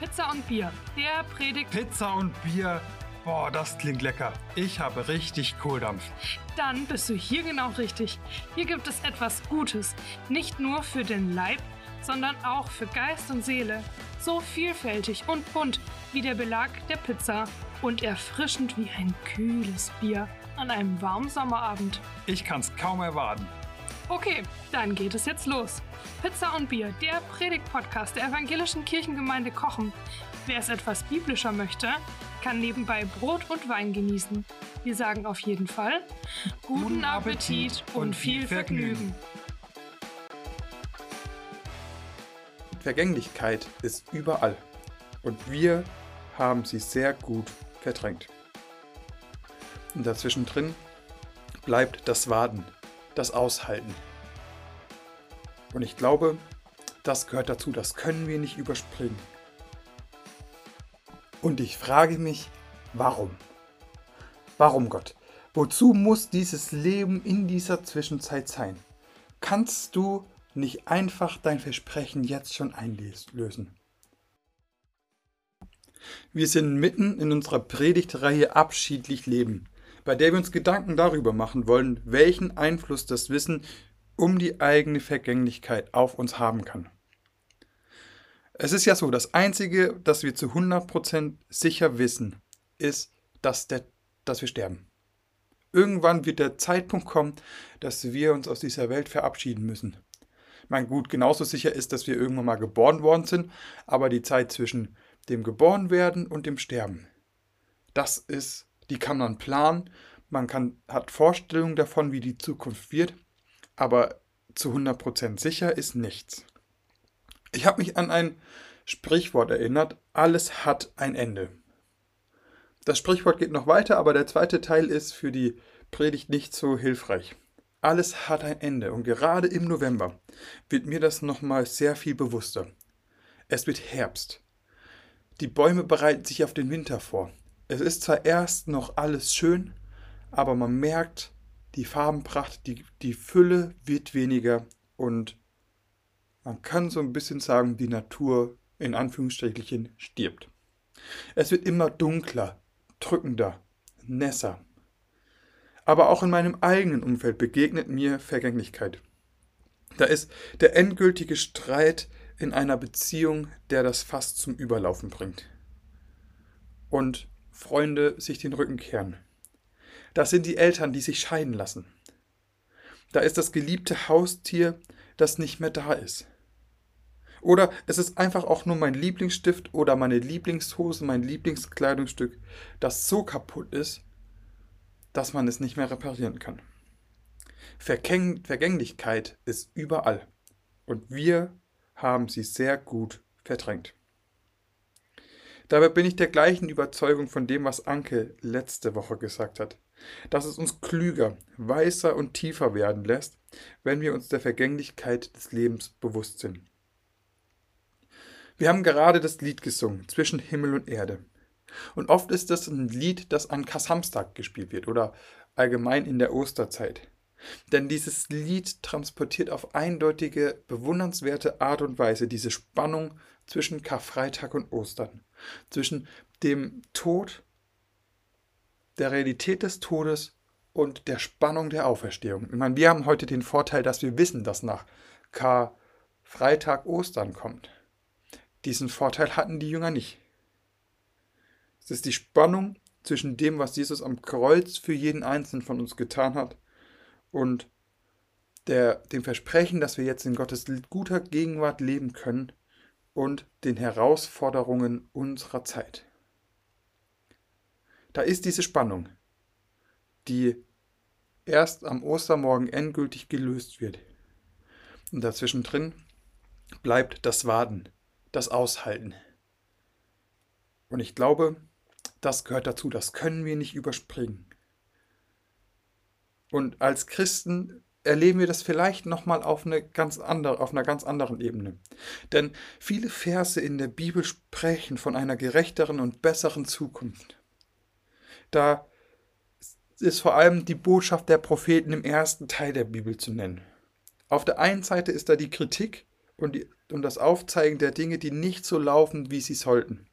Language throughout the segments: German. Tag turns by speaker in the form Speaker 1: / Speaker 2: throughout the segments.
Speaker 1: Pizza und Bier, der Predigt.
Speaker 2: Pizza und Bier. Boah, das klingt lecker. Ich habe richtig Kohldampf.
Speaker 1: Dann bist du hier genau richtig. Hier gibt es etwas Gutes. Nicht nur für den Leib, sondern auch für Geist und Seele. So vielfältig und bunt wie der Belag der Pizza und erfrischend wie ein kühles Bier an einem warmen Sommerabend.
Speaker 2: Ich kann's kaum erwarten.
Speaker 1: Okay, dann geht es jetzt los. Pizza und Bier, der Predigt-Podcast der evangelischen Kirchengemeinde Kochen. Wer es etwas biblischer möchte, kann nebenbei Brot und Wein genießen. Wir sagen auf jeden Fall guten Appetit und viel Vergnügen.
Speaker 3: Vergänglichkeit ist überall und wir haben sie sehr gut verdrängt. Und dazwischen drin bleibt das Warten, das Aushalten. Und ich glaube, das gehört dazu, das können wir nicht überspringen. Und ich frage mich, warum? Warum Gott? Wozu muss dieses Leben in dieser Zwischenzeit sein? Kannst du nicht einfach dein Versprechen jetzt schon einlösen? Wir sind mitten in unserer Predigtreihe Abschiedlich Leben, bei der wir uns Gedanken darüber machen wollen, welchen Einfluss das Wissen um die eigene Vergänglichkeit auf uns haben kann. Es ist ja so, das Einzige, das wir zu 100% sicher wissen, ist, dass, der, dass wir sterben. Irgendwann wird der Zeitpunkt kommen, dass wir uns aus dieser Welt verabschieden müssen. Mein gut, genauso sicher ist, dass wir irgendwann mal geboren worden sind, aber die Zeit zwischen dem Geborenwerden und dem Sterben, das ist, die kann man planen, man kann, hat Vorstellungen davon, wie die Zukunft wird, aber zu 100% sicher ist nichts. Ich habe mich an ein Sprichwort erinnert, alles hat ein Ende. Das Sprichwort geht noch weiter, aber der zweite Teil ist für die Predigt nicht so hilfreich. Alles hat ein Ende und gerade im November wird mir das nochmal sehr viel bewusster. Es wird Herbst. Die Bäume bereiten sich auf den Winter vor. Es ist zwar erst noch alles schön, aber man merkt, die Farbenpracht, die, die Fülle wird weniger und man kann so ein bisschen sagen, die Natur in Anführungsstrichen stirbt. Es wird immer dunkler, drückender, nässer. Aber auch in meinem eigenen Umfeld begegnet mir Vergänglichkeit. Da ist der endgültige Streit in einer Beziehung, der das fast zum Überlaufen bringt. Und Freunde sich den Rücken kehren. Das sind die Eltern, die sich scheiden lassen. Da ist das geliebte Haustier, das nicht mehr da ist. Oder es ist einfach auch nur mein Lieblingsstift oder meine Lieblingshose, mein Lieblingskleidungsstück, das so kaputt ist, dass man es nicht mehr reparieren kann. Vergäng Vergänglichkeit ist überall und wir haben sie sehr gut verdrängt. Dabei bin ich der gleichen Überzeugung von dem, was Anke letzte Woche gesagt hat dass es uns klüger, weißer und tiefer werden lässt, wenn wir uns der Vergänglichkeit des Lebens bewusst sind. Wir haben gerade das Lied gesungen, zwischen Himmel und Erde. Und oft ist das ein Lied, das an Kassamstag gespielt wird oder allgemein in der Osterzeit. Denn dieses Lied transportiert auf eindeutige, bewundernswerte Art und Weise diese Spannung zwischen Karfreitag und Ostern, zwischen dem Tod der Realität des Todes und der Spannung der Auferstehung. Ich meine, wir haben heute den Vorteil, dass wir wissen, dass nach Karfreitag Ostern kommt. Diesen Vorteil hatten die Jünger nicht. Es ist die Spannung zwischen dem, was Jesus am Kreuz für jeden Einzelnen von uns getan hat und der, dem Versprechen, dass wir jetzt in Gottes guter Gegenwart leben können und den Herausforderungen unserer Zeit. Da ist diese Spannung, die erst am Ostermorgen endgültig gelöst wird. Und dazwischen drin bleibt das Warten, das Aushalten. Und ich glaube, das gehört dazu, das können wir nicht überspringen. Und als Christen erleben wir das vielleicht nochmal auf, eine ganz andere, auf einer ganz anderen Ebene. Denn viele Verse in der Bibel sprechen von einer gerechteren und besseren Zukunft. Da ist vor allem die Botschaft der Propheten im ersten Teil der Bibel zu nennen. Auf der einen Seite ist da die Kritik und, die, und das Aufzeigen der Dinge, die nicht so laufen, wie sie sollten.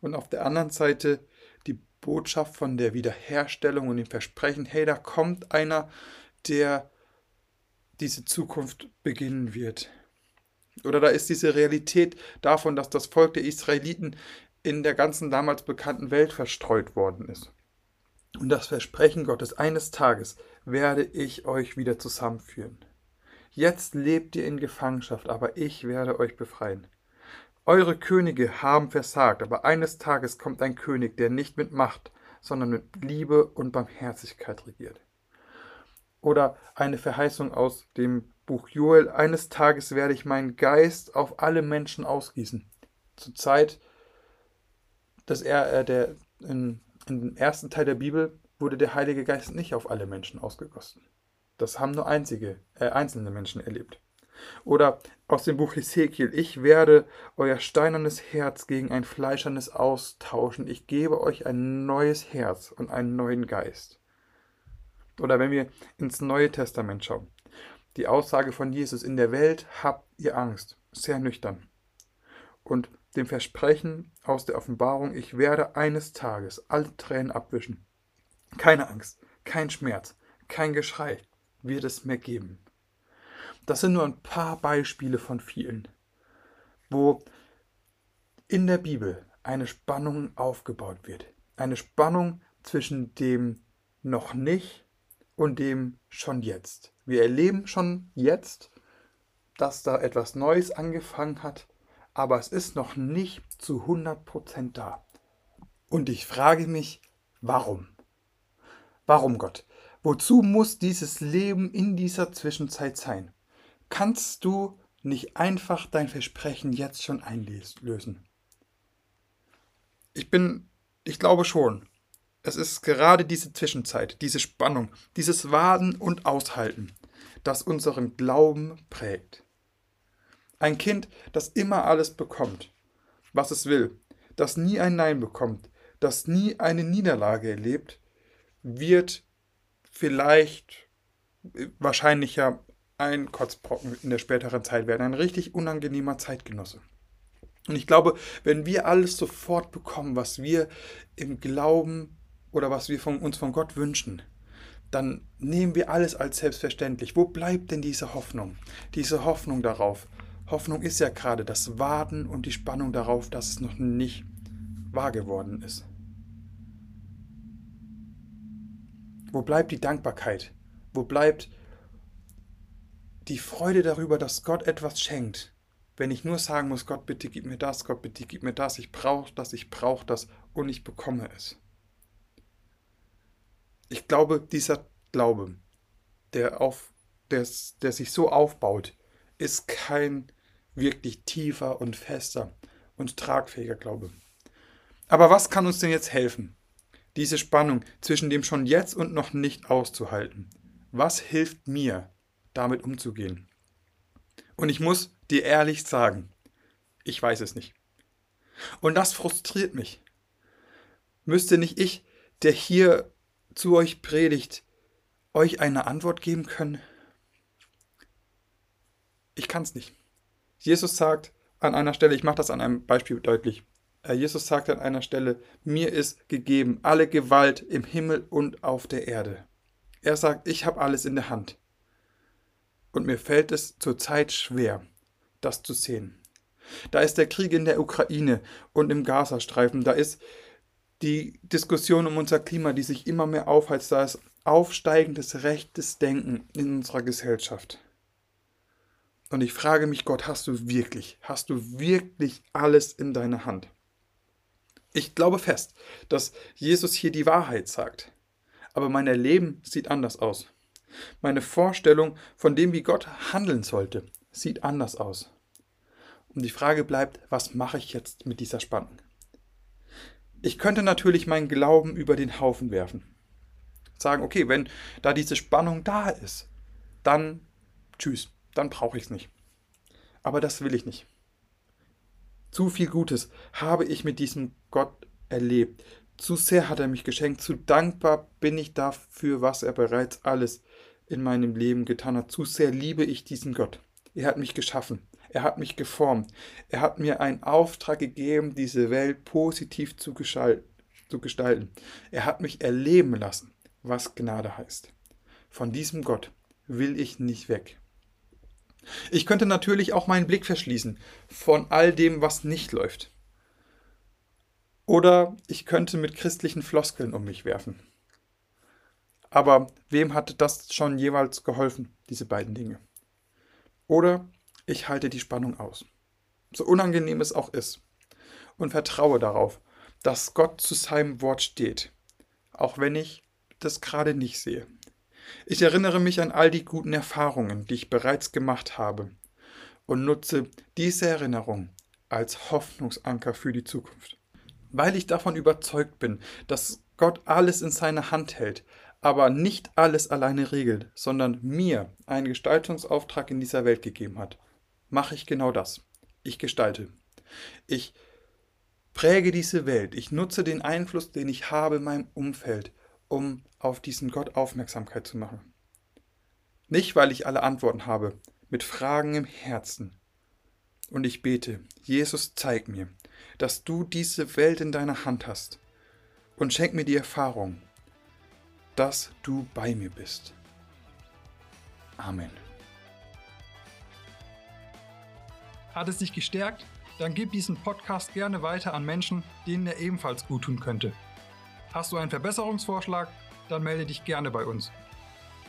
Speaker 3: Und auf der anderen Seite die Botschaft von der Wiederherstellung und dem Versprechen, hey, da kommt einer, der diese Zukunft beginnen wird. Oder da ist diese Realität davon, dass das Volk der Israeliten in der ganzen damals bekannten Welt verstreut worden ist. Und das Versprechen Gottes, eines Tages werde ich euch wieder zusammenführen. Jetzt lebt ihr in Gefangenschaft, aber ich werde euch befreien. Eure Könige haben versagt, aber eines Tages kommt ein König, der nicht mit Macht, sondern mit Liebe und Barmherzigkeit regiert. Oder eine Verheißung aus dem Buch Joel, eines Tages werde ich meinen Geist auf alle Menschen ausgießen. Zur Zeit, dass er, äh, der, in, im ersten Teil der Bibel wurde der Heilige Geist nicht auf alle Menschen ausgegossen. Das haben nur einzige, äh, einzelne Menschen erlebt. Oder aus dem Buch Hesekiel, ich werde euer steinernes Herz gegen ein fleischernes austauschen. Ich gebe euch ein neues Herz und einen neuen Geist. Oder wenn wir ins Neue Testament schauen. Die Aussage von Jesus, in der Welt habt ihr Angst, sehr nüchtern. Und dem Versprechen aus der Offenbarung, ich werde eines Tages alle Tränen abwischen. Keine Angst, kein Schmerz, kein Geschrei wird es mehr geben. Das sind nur ein paar Beispiele von vielen, wo in der Bibel eine Spannung aufgebaut wird. Eine Spannung zwischen dem noch nicht und dem schon jetzt. Wir erleben schon jetzt, dass da etwas Neues angefangen hat, aber es ist noch nicht zu 100% da. Und ich frage mich, warum? Warum Gott? Wozu muss dieses Leben in dieser Zwischenzeit sein? Kannst du nicht einfach dein Versprechen jetzt schon einlösen? Ich bin, ich glaube schon, es ist gerade diese Zwischenzeit, diese Spannung, dieses Warten und Aushalten, das unseren Glauben prägt. Ein Kind, das immer alles bekommt, was es will, das nie ein Nein bekommt, das nie eine Niederlage erlebt, wird vielleicht wahrscheinlicher ein Kotzbrocken in der späteren Zeit werden, ein richtig unangenehmer Zeitgenosse. Und ich glaube, wenn wir alles sofort bekommen, was wir im Glauben oder was wir von uns von Gott wünschen, dann nehmen wir alles als selbstverständlich. Wo bleibt denn diese Hoffnung? Diese Hoffnung darauf. Hoffnung ist ja gerade das Warten und die Spannung darauf, dass es noch nicht wahr geworden ist. Wo bleibt die Dankbarkeit? Wo bleibt die Freude darüber, dass Gott etwas schenkt? Wenn ich nur sagen muss, Gott bitte gib mir das, Gott bitte gib mir das, ich brauche das, ich brauche das und ich bekomme es ich glaube, dieser Glaube, der, auf, der, der sich so aufbaut, ist kein wirklich tiefer und fester und tragfähiger Glaube. Aber was kann uns denn jetzt helfen, diese Spannung zwischen dem schon jetzt und noch nicht auszuhalten? Was hilft mir, damit umzugehen? Und ich muss dir ehrlich sagen, ich weiß es nicht. Und das frustriert mich. Müsste nicht ich, der hier zu euch predigt, euch eine Antwort geben können? Ich kann es nicht. Jesus sagt an einer Stelle, ich mache das an einem Beispiel deutlich, äh, Jesus sagt an einer Stelle, mir ist gegeben alle Gewalt im Himmel und auf der Erde. Er sagt, ich habe alles in der Hand. Und mir fällt es zurzeit schwer, das zu sehen. Da ist der Krieg in der Ukraine und im Gazastreifen, da ist die Diskussion um unser Klima, die sich immer mehr aufheizt, da ist aufsteigendes rechtes Denken in unserer Gesellschaft. Und ich frage mich, Gott, hast du wirklich, hast du wirklich alles in deiner Hand? Ich glaube fest, dass Jesus hier die Wahrheit sagt. Aber mein Erleben sieht anders aus. Meine Vorstellung von dem, wie Gott handeln sollte, sieht anders aus. Und die Frage bleibt, was mache ich jetzt mit dieser Spannung? Ich könnte natürlich meinen Glauben über den Haufen werfen. Sagen, okay, wenn da diese Spannung da ist, dann tschüss, dann brauche ich es nicht. Aber das will ich nicht. Zu viel Gutes habe ich mit diesem Gott erlebt. Zu sehr hat er mich geschenkt. Zu dankbar bin ich dafür, was er bereits alles in meinem Leben getan hat. Zu sehr liebe ich diesen Gott. Er hat mich geschaffen. Er hat mich geformt. Er hat mir einen Auftrag gegeben, diese Welt positiv zu, zu gestalten. Er hat mich erleben lassen, was Gnade heißt. Von diesem Gott will ich nicht weg. Ich könnte natürlich auch meinen Blick verschließen von all dem, was nicht läuft. Oder ich könnte mit christlichen Floskeln um mich werfen. Aber wem hat das schon jeweils geholfen, diese beiden Dinge? Oder ich halte die Spannung aus, so unangenehm es auch ist, und vertraue darauf, dass Gott zu seinem Wort steht, auch wenn ich das gerade nicht sehe. Ich erinnere mich an all die guten Erfahrungen, die ich bereits gemacht habe, und nutze diese Erinnerung als Hoffnungsanker für die Zukunft. Weil ich davon überzeugt bin, dass Gott alles in seiner Hand hält, aber nicht alles alleine regelt, sondern mir einen Gestaltungsauftrag in dieser Welt gegeben hat, mache ich genau das. Ich gestalte. Ich präge diese Welt. Ich nutze den Einfluss, den ich habe in meinem Umfeld, um auf diesen Gott Aufmerksamkeit zu machen. Nicht, weil ich alle Antworten habe, mit Fragen im Herzen. Und ich bete, Jesus, zeig mir, dass du diese Welt in deiner Hand hast und schenk mir die Erfahrung, dass du bei mir bist. Amen.
Speaker 2: Hat es dich gestärkt? Dann gib diesen Podcast gerne weiter an Menschen, denen er ebenfalls gut tun könnte. Hast du einen Verbesserungsvorschlag? Dann melde dich gerne bei uns.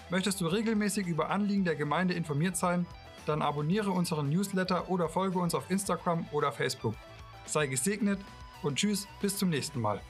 Speaker 2: Möchtest du regelmäßig über Anliegen der Gemeinde informiert sein? Dann abonniere unseren Newsletter oder folge uns auf Instagram oder Facebook. Sei gesegnet und tschüss, bis zum nächsten Mal.